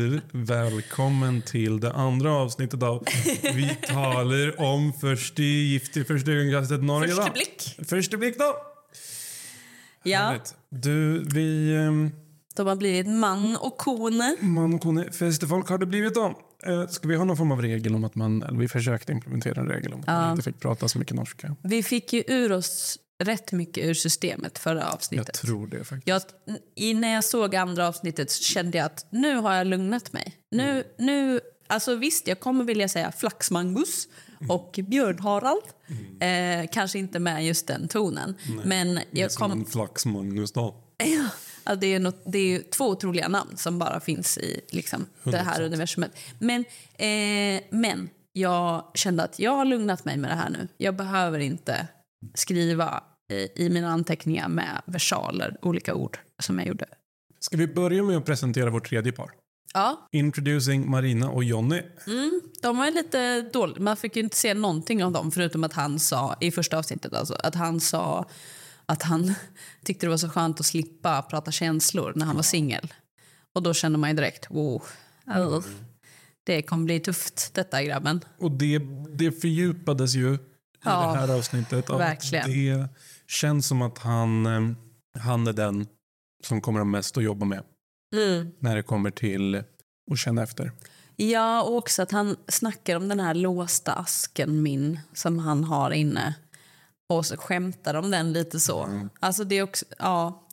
Du, välkommen till det andra avsnittet av Vi talar om första gift i första ögonkastet Norge. Första blick. Första blick då. Ja, Härligt. Du, vi... ehm, de har blivit man och kone. Man och kone, festifolk har det blivit då. Eh, Ska vi ha någon form av regel om att man... Eller vi försökte implementera en regel om att man inte fick prata så mycket norska. Vi fick ju ur oss rätt mycket ur systemet förra Jag avsnittet. tror det faktiskt. Jag, när jag såg andra avsnittet så kände jag att nu har jag lugnat mig. Nu, nu, alltså visst, jag kommer vilja säga Flaxmangus och Björn-Harald. Eh, kanske inte med just den tonen. Men jag Som kom, en flax-Magnus då. Ja, alltså det, är något, det är två otroliga namn som bara finns i liksom, det här 100%. universumet. Men, eh, men jag kände att jag har lugnat mig med det här nu. Jag behöver inte skriva i mina anteckningar med versaler, olika ord som jag gjorde. Ska vi börja med att presentera vårt tredje par? Ja, Introducing Marina och Jonny. de var lite dåliga. Man fick inte se någonting av dem förutom att han sa, i första avsnittet alltså, att han sa att han tyckte det var så skönt att slippa prata känslor när han var singel. Och då kände man ju direkt, wow, oh, det kommer bli tufft detta grabben. Och det, det fördjupades ju i Ja, det här avsnittet. av verkligen. Det känns som att han, eh, han är den som kommer ha mest att jobba med när det kommer till att känna efter. Ja, och också att han snackar om den här låsta asken min som han har inne. Och så skämtar om den lite så. Alltså det är också, ja.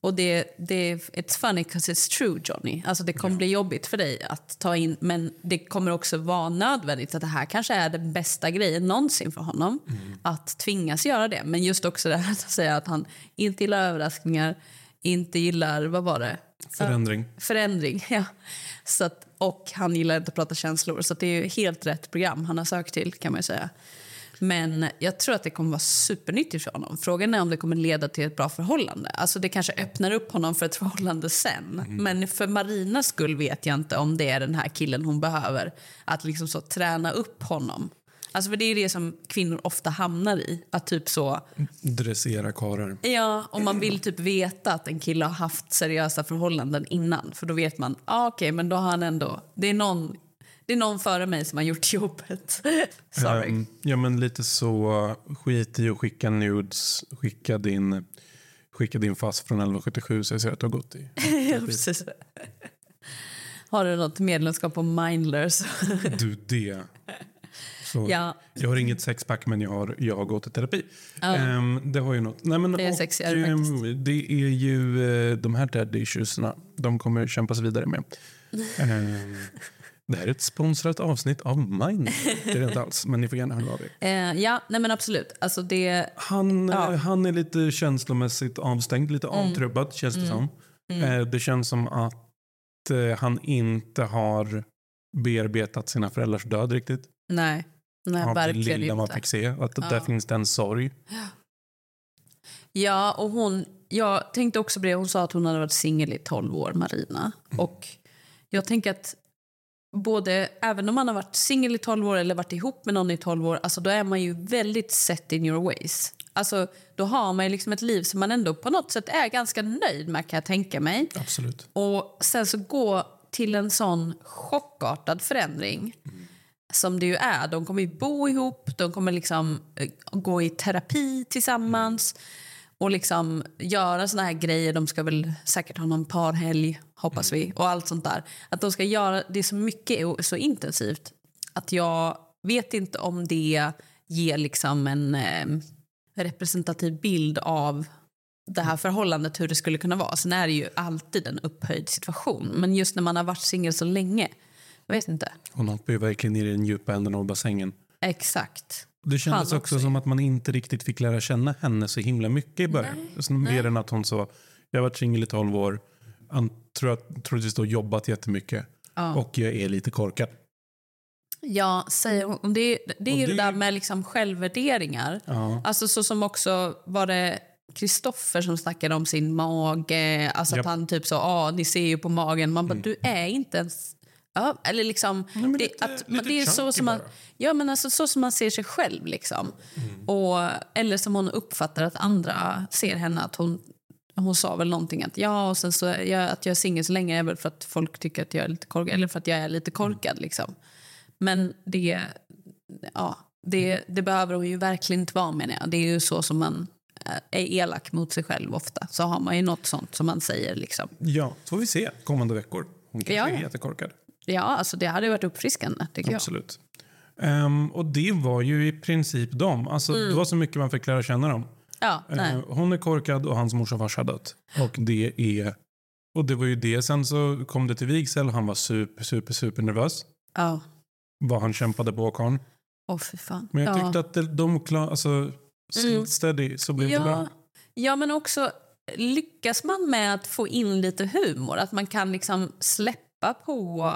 Och det, det, it's funny because it's true Johnny. Alltså det kommer bli jobbigt för dig att ta in, men det kommer också vara nödvändigt att det här kanske är den bästa grejen någonsin för honom. Att tvingas göra det. Men just också det här att säga att han inte gillar överraskningar, inte gillar, vad var det? Förändring. förändring. Ja. Så att, och han gillar inte att prata känslor. Så det är helt rätt program han har sökt till kan man säga. Men jag tror att det kommer vara supernyttigt för honom. Frågan är om det kommer leda till ett bra förhållande. Alltså det kanske öppnar upp honom för ett förhållande sen. Men för Marinas skull vet jag inte om det är den här killen hon behöver. Att liksom så träna upp honom. Alltså för det är det som kvinnor ofta hamnar i. Att typ så, Dressera karlar. Ja, om man vill typ veta att en kille har haft seriösa förhållanden innan. För då vet man, ah, okej, men då har han ändå... Det är, någon, det är någon före mig som har gjort jobbet. Sorry. Ehm, ja, men lite så. Skit i att skicka nudes. Skicka din, skicka din fast från 1177 så jag ser att du har gått i. ja, precis. Har du något medlemskap på Mindlers? Du, det. Så, Ja. Jag har inget sexpack men jag har, jag har gått i terapi. Ehm, det har ju något. Nej, men, Det är och, sexigare faktiskt. Det är ju eh, de här daddy issuesna. De kommer kämpas vidare med. Ehm, det här är ett sponsrat avsnitt av Mind. Det är det inte alls, men ni får gärna höra av er. eh, ja, nej men absolut. Alltså det... Han, Ja. eh, han är lite känslomässigt avstängd, lite avtrubbad känns det som. Eh, det känns som att han inte har bearbetat sina föräldrars död riktigt. Nej, nej av det lilla man inte. fick se. Att där finns det en sorg. Ja, och hon... Jag tänkte också på det. Hon sa att hon hade varit singel i 12 år, Marina. Och jag tänker att både, även om man har varit singel i 12 år eller varit ihop med någon i 12 år, alltså då är man ju väldigt set in your ways. Alltså, då har man ju liksom ett liv som man ändå på något sätt är ganska nöjd med kan jag tänka mig. Absolut. Och sen så gå till en sån chockartad förändring som det ju är. De kommer ju bo ihop, de kommer liksom eh, gå i terapi tillsammans. Och liksom göra såna här grejer. De ska väl säkert ha någon parhelg, hoppas vi. Och allt sånt där. Att de ska göra det så mycket och så intensivt att jag vet inte om det ger liksom en eh, representativ bild av det här förhållandet, hur det skulle kunna vara. Sen är det ju alltid en upphöjd situation. Men just när man har varit singel så länge, jag vet inte. Hon hoppar ju verkligen ner i den djupa änden av bassängen. Exakt. Det kändes också, också. som att man inte riktigt fick lära känna henne så himla mycket i början. Alltså, mer än att hon sa, jag har varit singel i 12 år, tror jag troligtvis då jobbat jättemycket och jag är lite korkad. Ja, säger hon. Det, det är ju det det- där med liksom självvärderingar. Ja. Alltså så som också var det Kristoffer som snackade om sin mage. Alltså Japp. att han typ sa, ah, ni ser ju på magen. Man bara, Mm. du är inte ens... Ja, eller liksom, det, lite- att, lite det är så chunky som man, bara. ja, men alltså, så som man ser sig själv. Liksom. Mm. Och, eller som hon uppfattar att andra ser henne. Att hon, hon sa väl någonting att ja, och sen så jag, att jag är singel så länge är väl för att folk tycker att jag är lite korkad. Eller för att jag är lite korkad. Liksom. Men det, ja, det, det behöver hon ju verkligen inte vara menar jag. Det är ju så som man eh, är elak mot sig själv ofta. Så har man ju något sånt som man säger liksom. Ja, så får vi se kommande veckor. Hon kanske Ja. är jättekorkad. Ja, alltså det hade varit uppfriskande tycker jag. Absolut. Ehm, och det var ju i princip dem. Alltså, Det var så mycket man fick lära känna dem. Ja, nej. Eh, hon är korkad och hans morsa och farsa dött. Och det är... Och det var ju det. Sen så kom det till vigsel. Han var super, super, super nervös. Ja. Vad han kämpade på karln. Åh fy fan. Men jag ja. Mm. tyckte att det, de klar, alltså, steady så blev det bra. ja. ja, men också lyckas man med att få in lite humor, att man kan liksom släppa på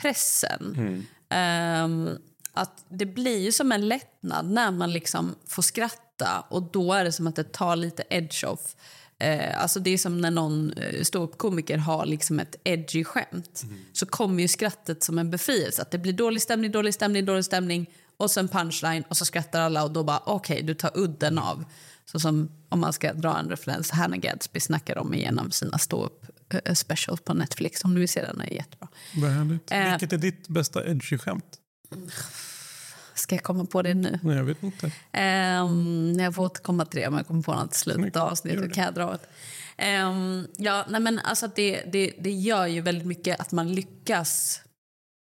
pressen. Mm. Ehm, att det blir ju som en lättnad när man liksom får skratta och då är det som att det tar lite edge off. Eh, alltså det är som när någon eh, ståuppkomiker har liksom ett edgy skämt. Så kommer ju skrattet som en befrielse. Att det blir dålig stämning, dålig stämning, dålig stämning och sen punchline och så skrattar alla och då bara okej, du tar udden av. Så som om man ska dra en referens, Hannah Gadsby snackar om igenom sina ståupp eh, specials på Netflix. Om du vill se den, är jättebra. Vad härligt. Eh. Vilket är ditt bästa edgy-skämt? Ska jag komma på det nu? Nej, jag vet inte. Um, jag får återkomma till det om jag kommer på något slutet av avsnittet. det. Kan jag dra ett. Ehm, ja, nej men alltså det, det, det gör ju väldigt mycket att man lyckas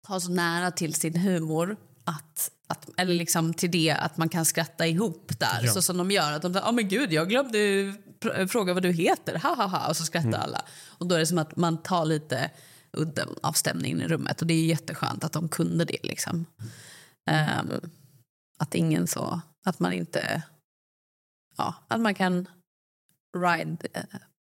ha så nära till sin humor att, att, eller liksom till det att man kan skratta ihop där. Ja. Så som de gör. Att de säger, oh, men gud, jag glömde fråga vad du heter. Ha, ha, ha. Och så skrattar alla. Och då är det som att man tar lite udden av stämningen i rummet. Och det är jätteskönt att de kunde det. Liksom. Ehm, att ingen så, att man inte, ja, att man kan ride eh,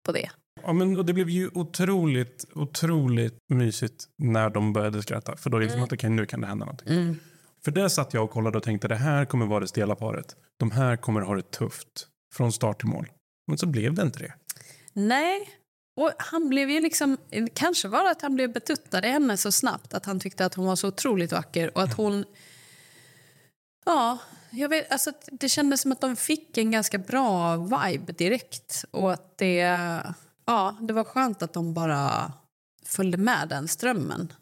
på det. Ja, men, och det blev ju otroligt, otroligt mysigt när de började skratta. För då är det som att okej, nu kan det hända någonting. För där satt jag och kollade och tänkte det här kommer vara det stela paret. De här kommer ha det tufft från start till mål. Men så blev det inte det. Nej, och han blev ju liksom, kanske var det att han blev betuttad i henne så snabbt att han tyckte att hon var så otroligt vacker och att hon, ja, jag vet, alltså det kändes som att de fick en ganska bra vibe direkt och att det, ja, det var skönt att de bara följde med den strömmen.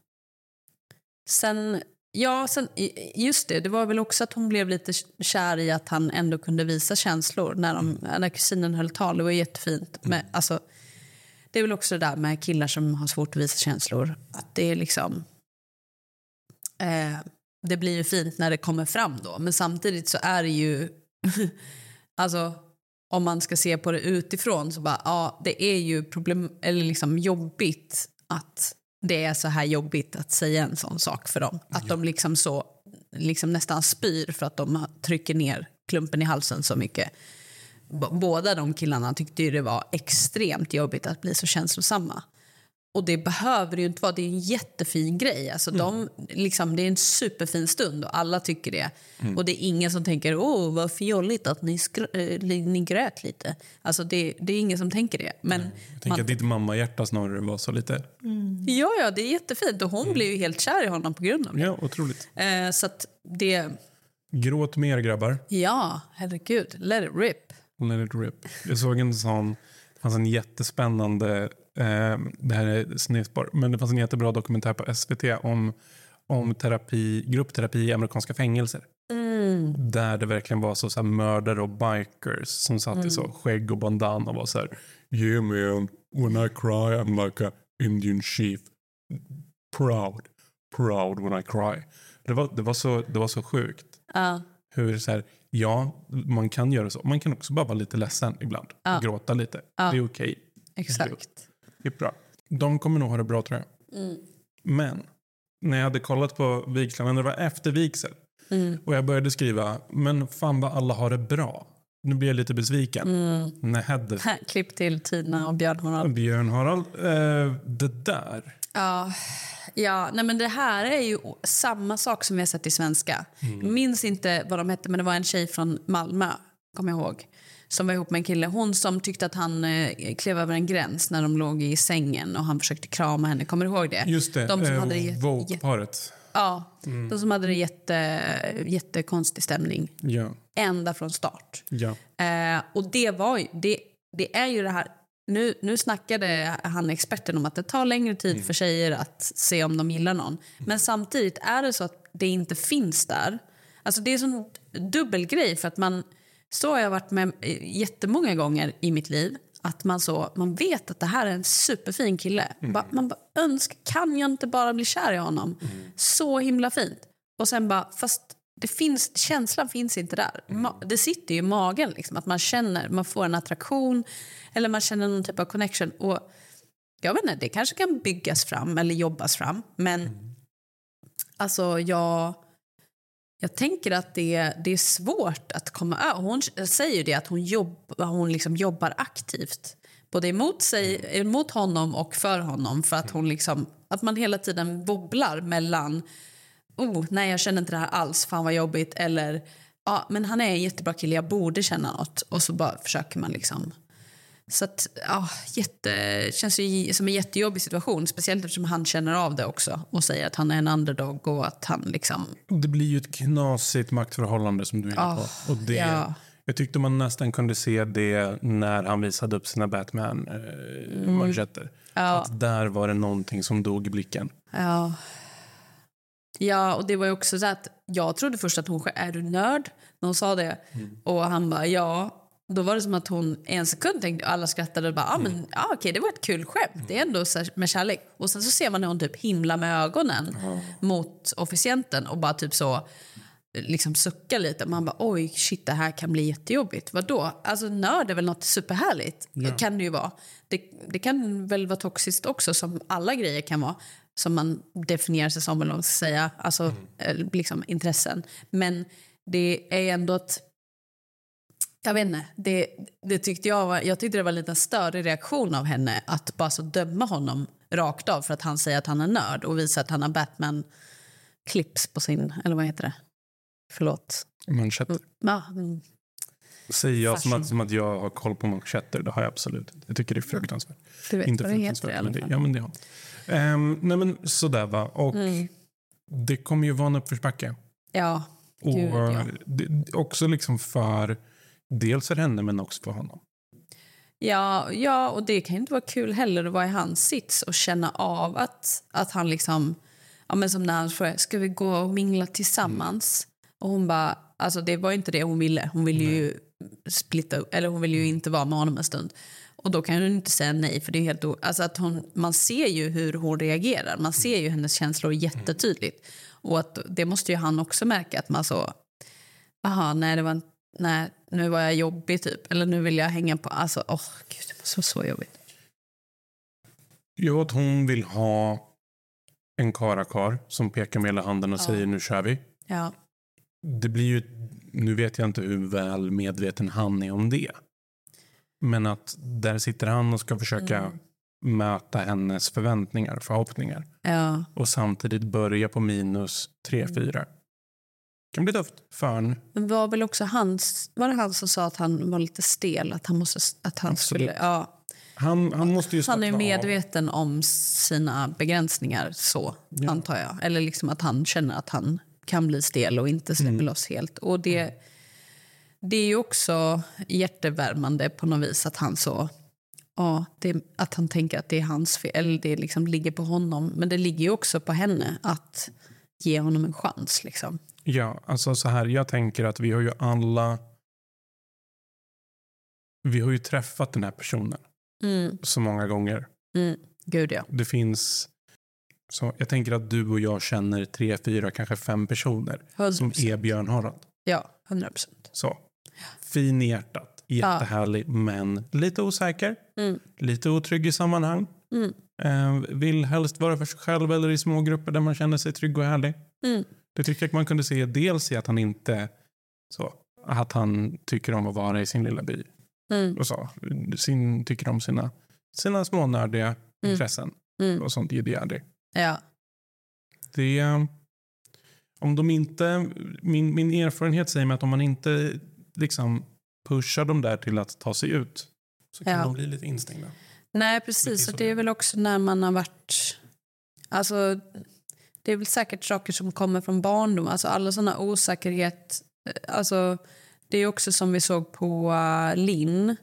Sen, ja, sen, just det, det var väl också att hon blev lite kär i att han ändå kunde visa känslor när, de, när kusinen höll tal. Det var jättefint. Men, alltså, det är väl också det där med killar som har svårt att visa känslor. Att det är liksom... Eh, det blir ju fint när det kommer fram då. Men samtidigt så är det ju... alltså, om man ska se på det utifrån så bara, ja, det är ju problem, eller liksom jobbigt att det är så här jobbigt att säga en sån sak för dem. Att de liksom så liksom nästan spyr för att de trycker ner klumpen i halsen så mycket. Båda de killarna tyckte ju det var extremt jobbigt att bli så känslosamma. Och det behöver det ju inte vara. Det är en jättefin grej. Alltså de, liksom, det är en superfin stund och alla tycker det. Och det är ingen som tänker åh vad fjolligt att ni, skr- eh, ni grät lite. Alltså det, det är ingen som tänker det. Men Jag tänker att ditt mamma-hjärta snarare var så lite... ja, ja, det är jättefint. Och hon blev ju helt kär i honom på grund av det. Ja, otroligt. Eh, så det, Gråt mer grabbar. ja, herregud, let it rip. Let it rip. Jag såg en sån, det fanns en jättespännande, eh, det här är snedspår, men det fanns en jättebra dokumentär på SVT om, om terapi, gruppterapi i amerikanska fängelser. Där det verkligen var så, så här, mördare och bikers som satt i så skägg och bandana och var så här Yeah man, when I cry I'm like a Indian chief. Proud, proud when I cry. Det var, det var, så, det var så sjukt. Ja. Hur så här, ja, man kan göra så. Man kan också bara vara lite ledsen ibland. Och gråta lite. Det är okej. Exakt. Det är bra. De kommer nog ha det bra tror jag. Mm. Men när jag hade kollat på när det var efter vigsel Mm. och jag började skriva, men fan vad alla har det bra. Nu blir jag lite besviken. Mm. Nej, det, Klipp till Tina och Björn Harald. Björn Harald, eh, det där. Ja, ja nej men det här är ju samma sak som vi har sett i svenska. Jag minns inte vad de hette, men det var en tjej från Malmö, kommer jag ihåg. Som var ihop med en kille. Hon som tyckte att han eh, klev över en gräns när de låg i sängen och han försökte krama henne. Kommer du ihåg det? Just det, De som eh, hade det Vogue-paret. ja, de som hade det jätte, jättekonstig stämning. Ja, Ända från start. ja. Eh, och det var ju, det, det är ju det här, nu, nu snackade han experten om att det tar längre tid för tjejer att se om de gillar någon. Men samtidigt är det så att det inte finns där. Alltså det är en sån dubbelgrej för att man, så har jag varit med jättemånga gånger i mitt liv. Att man, så, man vet att det här är en superfin kille. Ba, man bara önskar, kan jag inte bara bli kär i honom? Så himla fint. Och sen bara, fast det finns, känslan finns inte där. Ma- det sitter ju i magen, liksom, att man känner, man får en attraktion eller man känner någon typ av connection. Och jag vet inte, det kanske kan byggas fram eller jobbas fram. Men alltså jag, jag tänker att det, det är svårt att komma över. Hon säger ju det att hon, jobb, hon liksom jobbar aktivt. Både emot, sig, emot honom och för honom. För att, hon liksom, att man hela tiden wobblar mellan oh, nej jag känner inte det här alls, fan vad jobbigt. Eller, ja men han är en jättebra kille, jag borde känna något. Och så bara försöker man liksom. Så att, ja, jätte, känns ju som en jättejobbig situation. Speciellt eftersom han känner av det också. Och säger att han är en underdog och att han liksom... Det blir ju ett knasigt maktförhållande som du är inne på. Ah, och det, ja. Jag tyckte man nästan kunde se det när han visade upp sina Batman-manschetter. Mm. Ja. Att där var det någonting som dog i blicken. Ja. Ja, och det var också så att jag trodde först att hon är du nörd? När hon sa det. Och han bara ja. Då var det som att hon en sekund tänkte, alla skrattade och bara, ah, men, ja okej det var ett kul skämt. Det är ändå med kärlek. Och sen så ser man hur hon typ himlar med ögonen mot officienten och bara typ så liksom suckar lite. Man bara oj shit det här kan bli jättejobbigt. Vadå? Alltså nörd är väl något superhärligt? Kan det ju vara. Det, det kan väl vara toxiskt också som alla grejer kan vara. Som man definierar sig som eller vad man ska säga. Alltså eh, liksom intressen. Men det är ändå ett jag vet inte. Det, det tyckte jag, var, jag tyckte det var en liten större reaktion av henne att bara så döma honom rakt av för att han säger att han är nörd och visa att han har Batman-clips på sin... Eller vad heter det? Förlåt. Manschetter. Ja, mm. Säger jag som att, som att jag har koll på manschetter. Det har jag absolut inte. Jag tycker det är fruktansvärt. du vet inte vad det heter i fruktansvärt, alla men det, fall. ja, men det har um, Nej men sådär va. Och Mm. det kommer ju vara en uppförsbacke. Ja, Och Gud, ja. det, också liksom för dels för henne men också för honom. Ja, ja, och det kan inte vara kul heller att vara i hans sits och känna av att, att han liksom... Ja, men som när han frågade, ska vi gå och mingla tillsammans? Och hon bara, alltså det var inte det hon ville. Hon ville ju splitta eller hon ville ju inte vara med honom en stund. Och då kan hon inte säga nej, för det är helt alltså att hon, man ser ju hur hon reagerar. Man ser ju hennes känslor jättetydligt. Och att det måste ju han också märka, att man så, aha, nej det var en, nej, nu var jag jobbig typ. Eller nu vill jag hänga på, alltså åh gud det måste vara så jobbigt. Jo, att hon vill ha en karakar som pekar med hela handen och säger nu kör vi. Ja, Det blir ju, nu vet jag inte hur väl medveten han är om det. Men att där sitter han och ska försöka Mm. möta hennes förväntningar, förhoppningar. ja, Och samtidigt börja på minus tre, Mm. fyra. kan bli tufft för en. men var väl också hans, var det han som sa att han var lite stel? Att han måste, att han Absolut. skulle, ja. Han, han måste ju Han är slappna av. medveten om sina begränsningar så, antar jag. Eller liksom att han känner att han kan bli stel och inte släpper Mm. loss helt. Och det, det är ju också hjärtevärmande på något vis att han så... Ja, det, att han tänker att det är hans fel, eller det liksom ligger på honom. Men det ligger ju också på henne att ge honom en chans. Liksom. Ja, alltså så här. Jag tänker att vi har ju alla... Vi har ju träffat den här personen Mm, så många gånger. mm. Gud ja. Det finns... Så jag tänker att du och jag känner tre, fyra, kanske fem personer 100%. som är Björn Harald. Ja, 100 procent. Så. Fin i hjärtat, jättehärlig, men lite osäker. Mm. Lite otrygg i sammanhang. Mm. Eh, vill helst vara för sig själv eller i små grupper där man känner sig trygg och härlig. Mm. Det tycker jag man kunde se dels i att han inte så, att han tycker om att vara i sin lilla by. Mm. Och så, sin, tycker om sina, sina små nördiga Mm. intressen Mm. och sånt. Ja. Det eh, om de inte, min, min erfarenhet säger mig att om man inte liksom pushar dem där till att ta sig ut så kan Ja. de bli lite instängda. Nej, precis. Och det är väl också när man har varit... Alltså, det är väl säkert saker som kommer från barndom. Alltså alla såna osäkerhet... eh, Alltså, det är också som vi såg på uh, Linn.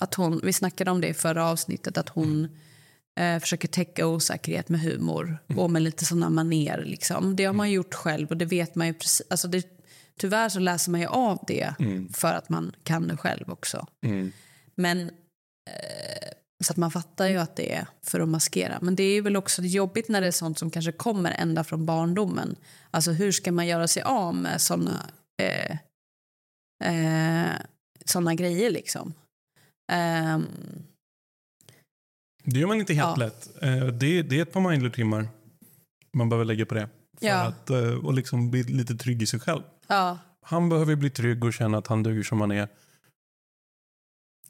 Att hon, vi snackade om det i förra avsnittet. Att hon eh, försöker täcka osäkerhet med humor och med lite såna maner. Liksom. Det har man gjort själv och det vet man ju precis. Alltså det, tyvärr så läser man ju av det för att man kan det själv också. Mm. Men eh, så att man fattar ju att det är för att maskera. Men det är väl också jobbigt när det är sånt som kanske kommer ända från barndomen. Alltså hur ska man göra sig av med såna, eh, eh, såna grejer liksom? Ehm, Det gör man inte helt Ja. lätt. Eh, Det, det är ett par mindler-timmar man behöver lägga på det. För Ja. att eh, och liksom bli lite trygg i sig själv. Ja, Han behöver bli trygg och känna att han duger som han är.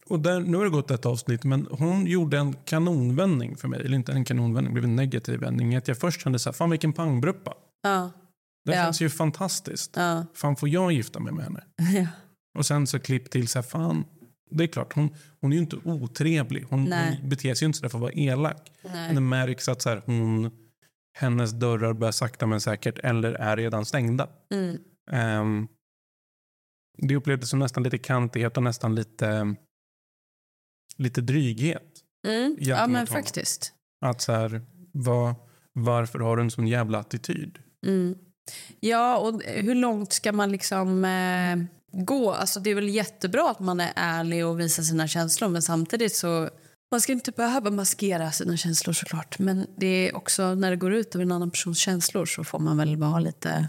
Och där, nu har det gått ett avsnitt, men hon gjorde en kanonvändning för mig. Eller inte en kanonvändning, det blev en negativ vändning. Att jag först kände så här, fan vilken pangbruppa. ja, Det Ja. känns ju fantastiskt. ja, Fan får jag gifta mig med henne? ja. Och sen så klipp till så här, fan. Det är klart, hon, hon är ju inte otrevlig. Hon, hon beter sig ju inte så där för att vara elak. Men Nej. det märks att så här, hon, hennes dörrar börjar sakta men säkert eller är redan stängda. Mm. Um, det upplevdes som nästan lite kantighet och nästan lite, lite dryghet. Mm. Ja, men honom. faktiskt. Att så här, vad, varför har du en sån jävla attityd? Mm. Ja, och hur långt ska man liksom eh, gå? Alltså, det är väl jättebra att man är ärlig och visar sina känslor men samtidigt så man ska inte behöva maskera sina känslor såklart. Men det är också när det går ut över en annan persons känslor så får man väl vara lite...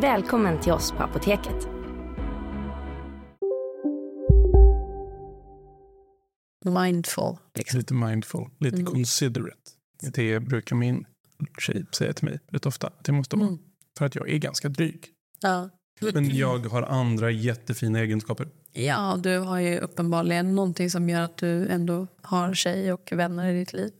Välkommen till oss på Apoteket. Mindful. Liksom. Lite mindful, lite Mm. considerate. Det brukar min tjej säga till mig rätt ofta jag måste vara. Mm. För att jag är ganska dryg. Ja. Men jag har andra jättefina egenskaper. ja, du har ju uppenbarligen någonting som gör att du ändå har tjej och vänner i ditt liv.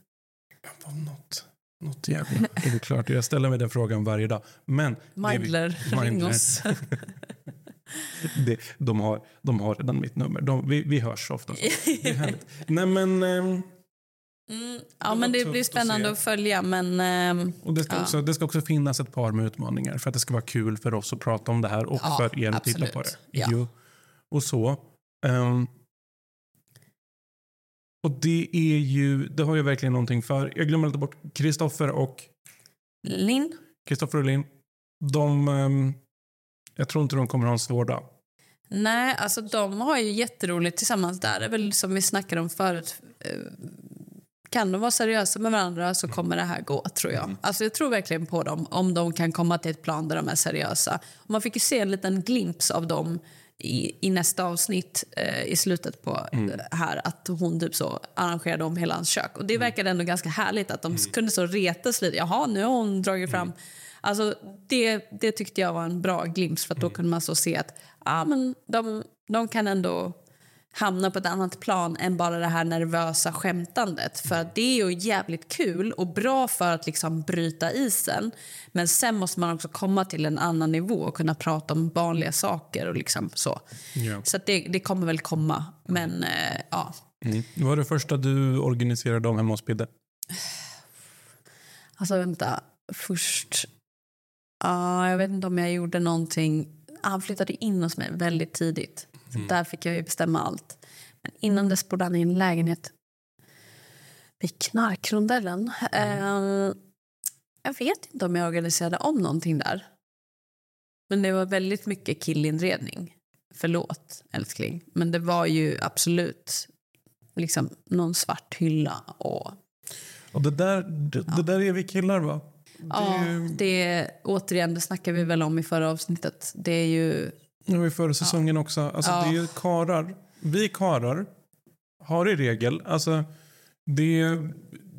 Vad Något, något jävla... Det är klart, jag ställer mig den frågan varje dag. Men det vi- Mindler, ring Mindler. oss. det, de, har, de har redan mitt nummer. De, vi, vi hörs ofta. Det är härligt. Nej, men, ehm, Mm, ja, var men det blir att spännande se. att, följa. Men ehm, och det, ska Ja. också, det ska också finnas ett par med utmaningar för att det ska vara kul för oss att prata om det här och Ja, för er att titta på det. absolut. Ja. Jo. Och så. ehm, och det är ju, det har ju verkligen någonting för. Jag glömmer alltid bort Kristoffer och Linn? Kristoffer och Linn. De, ehm, jag tror inte de kommer ha en svår dag. Nej, alltså de har ju jätteroligt tillsammans där. Det är väl som vi snackade om förut. eh, kan de vara seriösa med varandra så kommer det här gå, tror jag. Alltså jag tror verkligen på dem, om de kan komma till ett plan där de är seriösa. Man fick ju se en liten glimt av dem i, i nästa avsnitt eh, i slutet på eh, här att hon typ så arrangerade om hela hans kök. Och det verkade ändå ganska härligt att de kunde så retas lite. Jaha, nu har hon dragit fram... Alltså det, det tyckte jag var en bra glimt för att då kunde man så se att ah, men de, de kan ändå hamna på ett annat plan än bara det här nervösa skämtandet. För det är ju jävligt kul och bra för att liksom bryta isen. Men sen måste man också komma till en annan nivå och kunna prata om vanliga saker och liksom så. Ja. Så det, det kommer väl komma. Men eh, ja, Mm. Vad var det första du organiserade om hemma hos Pidde? alltså vänta. Först... Ja, jag vet inte om jag gjorde någonting. Han flyttade in hos mig väldigt tidigt. Så där fick jag ju bestämma allt. Men innan dess bodde han i en lägenhet vid Knarkrondellen. Eh, jag vet inte om jag organiserade om någonting där. Men det var väldigt mycket killinredning. Förlåt, älskling. Men det var ju absolut liksom någon svart hylla och Och det, där, det, det där är vi killar, va? Ja, det återigen, det snackade vi väl om i förra avsnittet. Det är ju... Det var ju förra säsongen också. Alltså, Ja. det är karar. Vi karar har i regel... Alltså, det,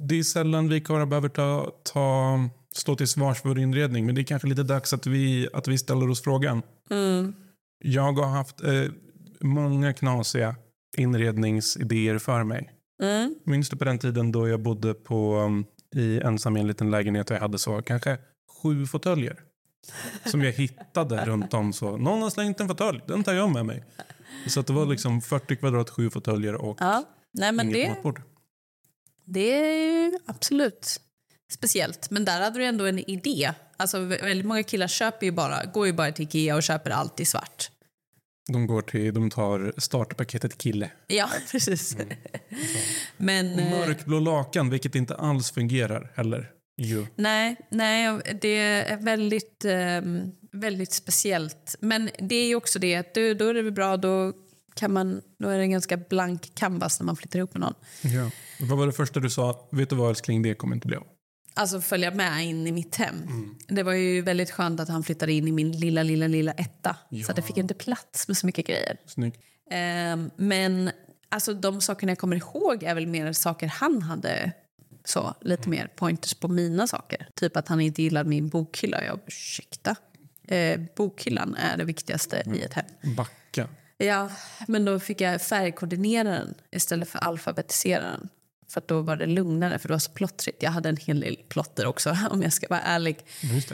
det är sällan vi karar behöver ta, ta, stå till svars för inredning. Men det är kanske lite dags att vi, att vi ställer oss frågan. Mm. Jag har haft eh, många knasiga inredningsidéer för mig. Mm. Minns du på den tiden då jag bodde på, i ensam i en liten lägenhet och jag hade så kanske sju fåtöljer. Som jag hittade runt om. så Någon har slängt en fåtölj, den tar jag med mig. Så att det var liksom 40 kvadrat, sju fåtöljer och Ja, nej men inget det, matbord. det är ju absolut speciellt. Men där hade du ändå en idé. Alltså vä- väldigt många killar köper ju bara, går ju bara till Ikea och köper allt i svart. De går till, de tar startpaketet kille. Ja, precis. men... Och eh, mörkblå lakan, vilket inte alls fungerar heller. Jo. Nej, nej, det är väldigt, ehm, väldigt speciellt. Men det är ju också det att då, då är det bra, då, kan man, då är det en ganska blank canvas när man flyttar ihop med någon. Ja. Vad var det första du sa? Vet du vad älskling, det kommer inte bli av. Alltså följa med in i mitt hem. Det var ju väldigt skönt att han flyttade in i min lilla, lilla, lilla etta. Så att det fick inte plats med så mycket grejer. Snyggt. Ehm, men alltså, de sakerna jag kommer ihåg är väl mer saker han hade så, lite mer pointers på mina saker. Typ att han inte gillade min bokhylla. Jag ursäkta. Eh, bokhyllan är det viktigaste i ett hem. Backa. Ja, men då fick jag färgkoordinera den istället för alfabetisera den. För då var det lugnare, för det var så plottrigt. Jag hade en hel del plotter också, om jag ska vara ärlig.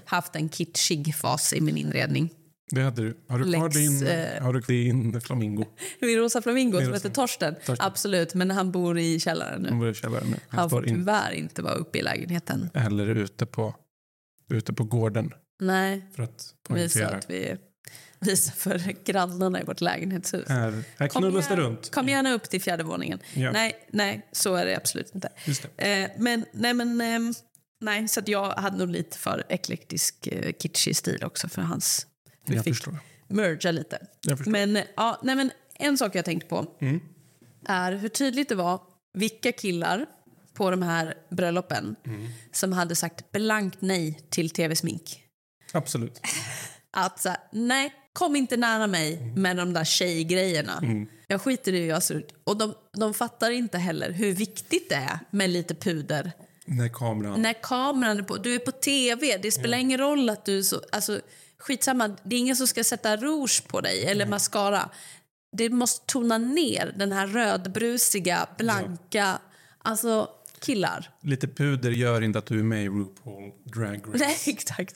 Haft en kitschig fas i min inredning. Det hade du. Har du kvar Lex, din, eh, har du din flamingo? Min rosa flamingo Min som rosa- heter Torsten. Torsten. Absolut, men han bor i källaren Han nu. bor i källaren nu. Han Han får in, tyvärr inte vara uppe i lägenheten. eller ute på, ute på gården Nej, för att visa att vi visar för grannarna i vårt lägenhetshus. Här, här knullas det runt. Kom gärna upp till fjärde våningen. Ja. Nej, nej, så är det absolut inte. Det. Eh, men, nej, men, ehm, nej, så att jag hade nog lite för eklektisk, eh, kitschig stil också för hans... Vi Jag fick förstår. merga lite. Mm. Men, ja, nej, men en sak jag tänkt på är hur tydligt det var vilka killar på de här bröllopen Mm. som hade sagt blankt nej till tv-smink. Absolut. Att så här, nej, kom inte nära mig med de där tjejgrejerna. Mm. Jag skiter i hur jag ser ut. Och de, de fattar inte heller hur viktigt det är med lite puder. När kameran... När kameran är på, du är på tv, det spelar ingen roll att du är så, alltså skitsamma, det är ingen som ska sätta rouge på dig eller mascara. Det måste tona ner den här rödbrusiga, blanka, alltså killar. Lite puder gör inte att du är med i RuPaul Drag Race. Nej, exakt.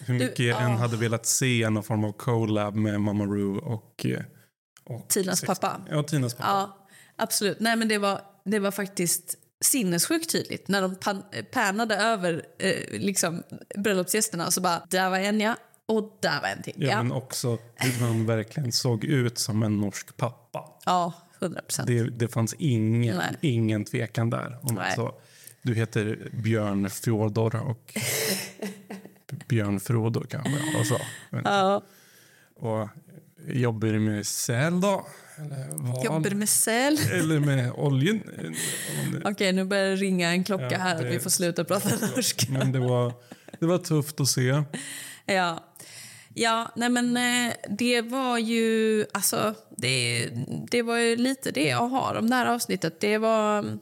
Hur mycket jag än ah. hade velat se någon form av collab med Mamma Ru och... eh, och Tinas sex- pappa. Ja, Tinas pappa. Ja, absolut. Nej, men det var, det var faktiskt sinnessjukt tydligt när de pan, eh, pärnade över eh, liksom, bröllopsgästerna och så bara, där var en ja, och där var en till. Ja, Ja, men också hur man verkligen såg ut som en norsk pappa. ja 100 procent. Det, det fanns ingen, Nej. ingen tvekan där. Om Nej. att så, du heter Björn Fjodor och Björn Frodo kanske. Och så. Men, Ja, och jobbar du med säl då? Eller val? Jobbar med säl? Eller med oljan? Okej, nu börjar det ringa en klocka Ja, här det- att vi får sluta prata norska. Men det var, det var tufft att se. Ja. Ja, nej men eh, det var ju, alltså, det, det var ju lite det jag har om det här avsnittet. Det var,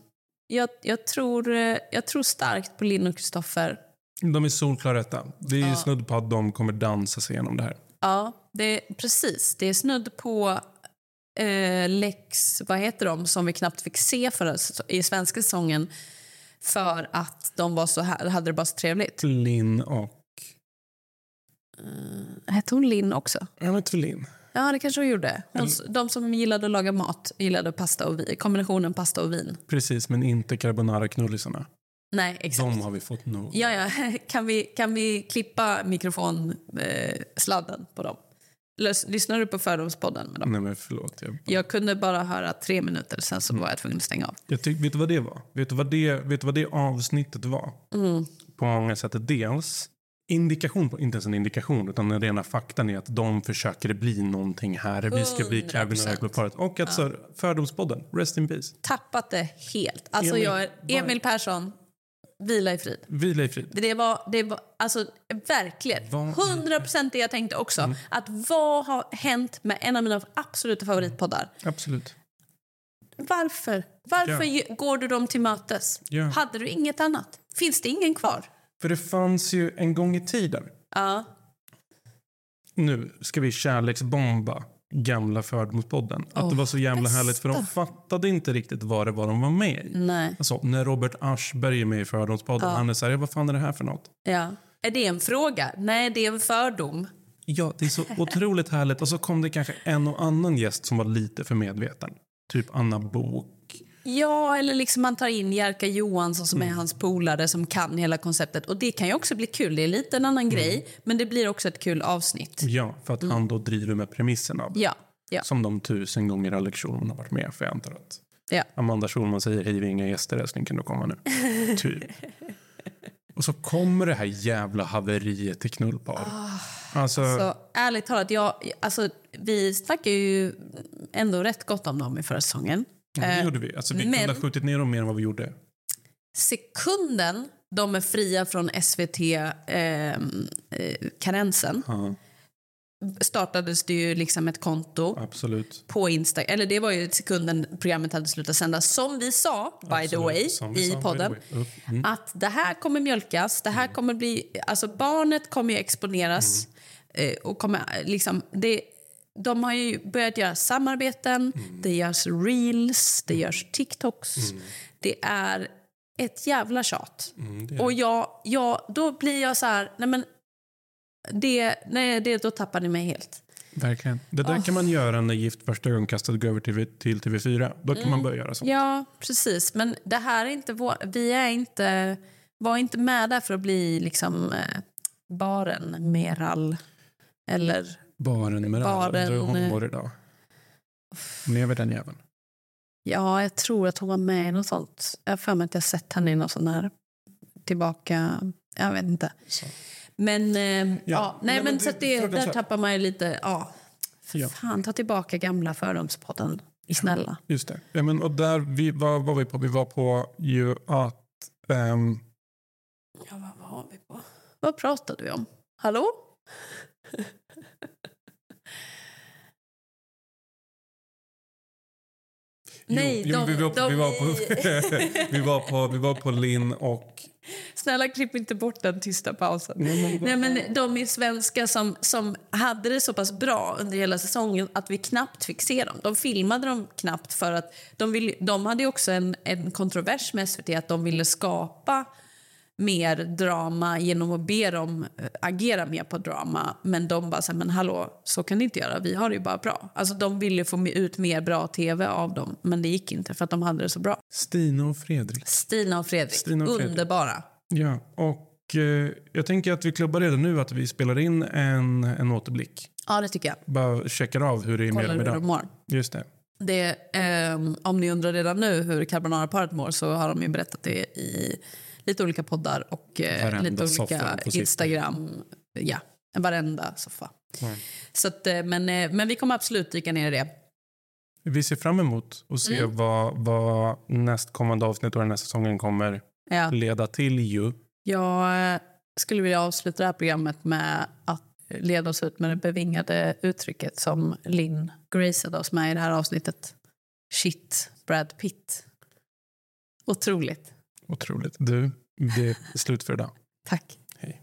jag, jag, tror, eh, jag tror starkt på Linn och Kristoffer. De är solklara etta. Det är ju snudd på att de kommer dansa sig igenom det här. Ja, det, precis. Det är snudd på eh, Lex, vad heter de, som vi knappt fick se säs- i svenska säsongen för att de var så här, hade det bara så trevligt. Linn och... Hette hon Linn också? Jag vet inte Linn. Ja, det kanske hon gjorde. Mm. de som gillade att laga mat gillade pasta och vin. Kombinationen pasta och vin. Precis, men inte carbonara-knullisarna. Nej, exakt. De har vi fått nog. Ja, ja. Kan, vi, kan vi klippa mikrofonsladden eh, sladden på dem? Lys- Lyssnar du på Fördomspodden med dem? Nej men förlåt. Jag, Jag kunde bara höra tre minuter, sen så var jag tvungen att stänga av. jag tyck, vet du vad det var? Vet du vad det, vet du vad det avsnittet var? Mm. På många sätt. Dels indikation, på, inte ens en indikation, utan den rena faktan är att de försöker bli någonting här. Vi ska bli 100%. carbonara-paret. Och att så, Fördomspodden, rest in peace. Tappat det helt. Alltså, Emil, jag Emil Persson, vila i frid. Vila i frid. Det var, det var alltså, verkligen 100 procent det jag tänkte också. Att vad har hänt med en av mina absoluta favoritpoddar? Absolut. Varför? Varför Ja. går du dem till mötes? Ja. Hade du inget annat? Finns det ingen kvar? För det fanns ju en gång i tiden. Ja. Nu ska vi kärleksbomba gamla Fördomspodden. Att det var så jävla härligt för de fattade inte riktigt vad det var de var med i. Nej. Alltså, när Robert Aschberg är med i Fördomspodden, han är så här, vad fan är det här för något? Ja. Är det en fråga? Nej, det är en fördom. Ja, det är så otroligt härligt. Och så kom det kanske en och annan gäst som var lite för medveten. Typ Anna Bok. Ja, eller liksom man tar in Jerka Johansson som är hans polare som kan hela konceptet. Och det kan ju också bli kul. Det är lite en annan grej, men det blir också ett kul avsnitt. Ja, för att han då driver med premisserna. Ja, ja, Som de tusen gånger Alex Schulman har varit med. För jag antar att ja. Amanda Schulman säger hej, vi inga gäster älskling, kan du komma nu? typ. Och så kommer det här jävla haveriet till knullpar. alltså, Så ärligt talat, jag, alltså, vi snackar ju ändå rätt gott om dem i förra säsongen. Ja, det eh, gjorde vi. Alltså, vi men- kunde ha skjutit ner dem mer än vad vi gjorde. Sekunden de är fria från SVT-karensen Ja, startades det ju liksom ett konto absolut. på Instagram. Eller det var ju sekunden programmet hade slutat sända. Som vi sa, by the Absolut. way, Som vi i sa, the podden. way. Mm. Att det här kommer mjölkas, det här kommer bli... Alltså barnet kommer ju exponeras. Mm. eh, Och kommer, eh, liksom, det, de har ju börjat göra samarbeten, Mm. det görs reels, det görs TikToks. Det är ett jävla tjat. Mm, Och jag, jag, då blir jag så här, nej men det, nej, det, då tappar ni mig helt. Verkligen. Det där kan man göra när Gift första ögonkastet går över till, till TV4. Då kan man börja göra så. Mm. Ja, precis. Men det här är inte vår, vi är inte, var inte med där för att bli liksom eh, baren Meral. Eller, Baren med. Baren, Hur hon eh, mår idag. Lever den jäveln? ja, jag tror att hon var med i något sånt. Jag har för mig att jag sett henne i något sån här tillbaka, jag vet inte. Så. Men, eh, ja, nej, men men, det- så att det, där tappar man ju lite, ja. För Ja. fan, ta tillbaka gamla fördomspodden. Snälla. Just det. Ja, men, och där vi, vad var vi på? Vi var på ju att... ehm, Ja, vad var vi på? Vad pratade vi om? Hallå? Nej, jo, de- vi, var, de- vi, var på, vi, var på, vi var på Linn och... Snälla klipp inte bort den tysta pausen. Nej, Nej, men de är svenska som, som hade det så pass bra under hela säsongen att vi knappt fick se dem. De filmade dem knappt för att de, vill, de hade också en, en kontrovers med SVT att de ville skapa mer drama genom att be dem eh, agera mer på drama. Men de bara så här, men hallå, så kan ni inte göra. Vi har det ju bara bra. Alltså de ville få ut mer bra tv av dem, men det gick inte för att de hade det så bra. Stina och Fredrik. Stina och Fredrik, Stina och Fredrik. underbara. Ja, och eh, jag tänker att vi klubbar redan nu att vi spelar in en, en återblick. Ja, det tycker jag. Bara checkar av hur det är med dem idag. mår. Just det. Det, ehm, om ni undrar redan nu hur carbonara-paret mår så har de ju berättat det i lite olika poddar och eh, Varenda lite olika. Instagram. Ja, Varenda soffa. Så att, eh, men, eh, men vi kommer absolut dyka ner i det. Vi ser fram emot att se Mm. vad, vad nästkommande avsnitt och den här säsongen kommer Ja. leda till. Ju. Jag skulle vilja avsluta det här programmet med att leda oss ut med det bevingade uttrycket som Lynn graceade oss med i det här avsnittet. Shit, Brad Pitt. Otroligt. Otroligt. Du, det är slut för idag. Tack. Hej.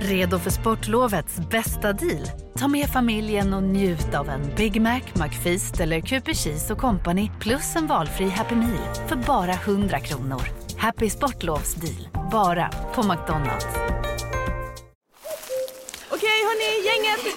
Redo för sportlovets bästa deal? Ta med familjen och njut av en Big Mac, McFeast eller Cooper Cheese och Company plus en valfri Happy Meal för bara 100 kronor. Happy Sportlovs deal, bara på McDonalds.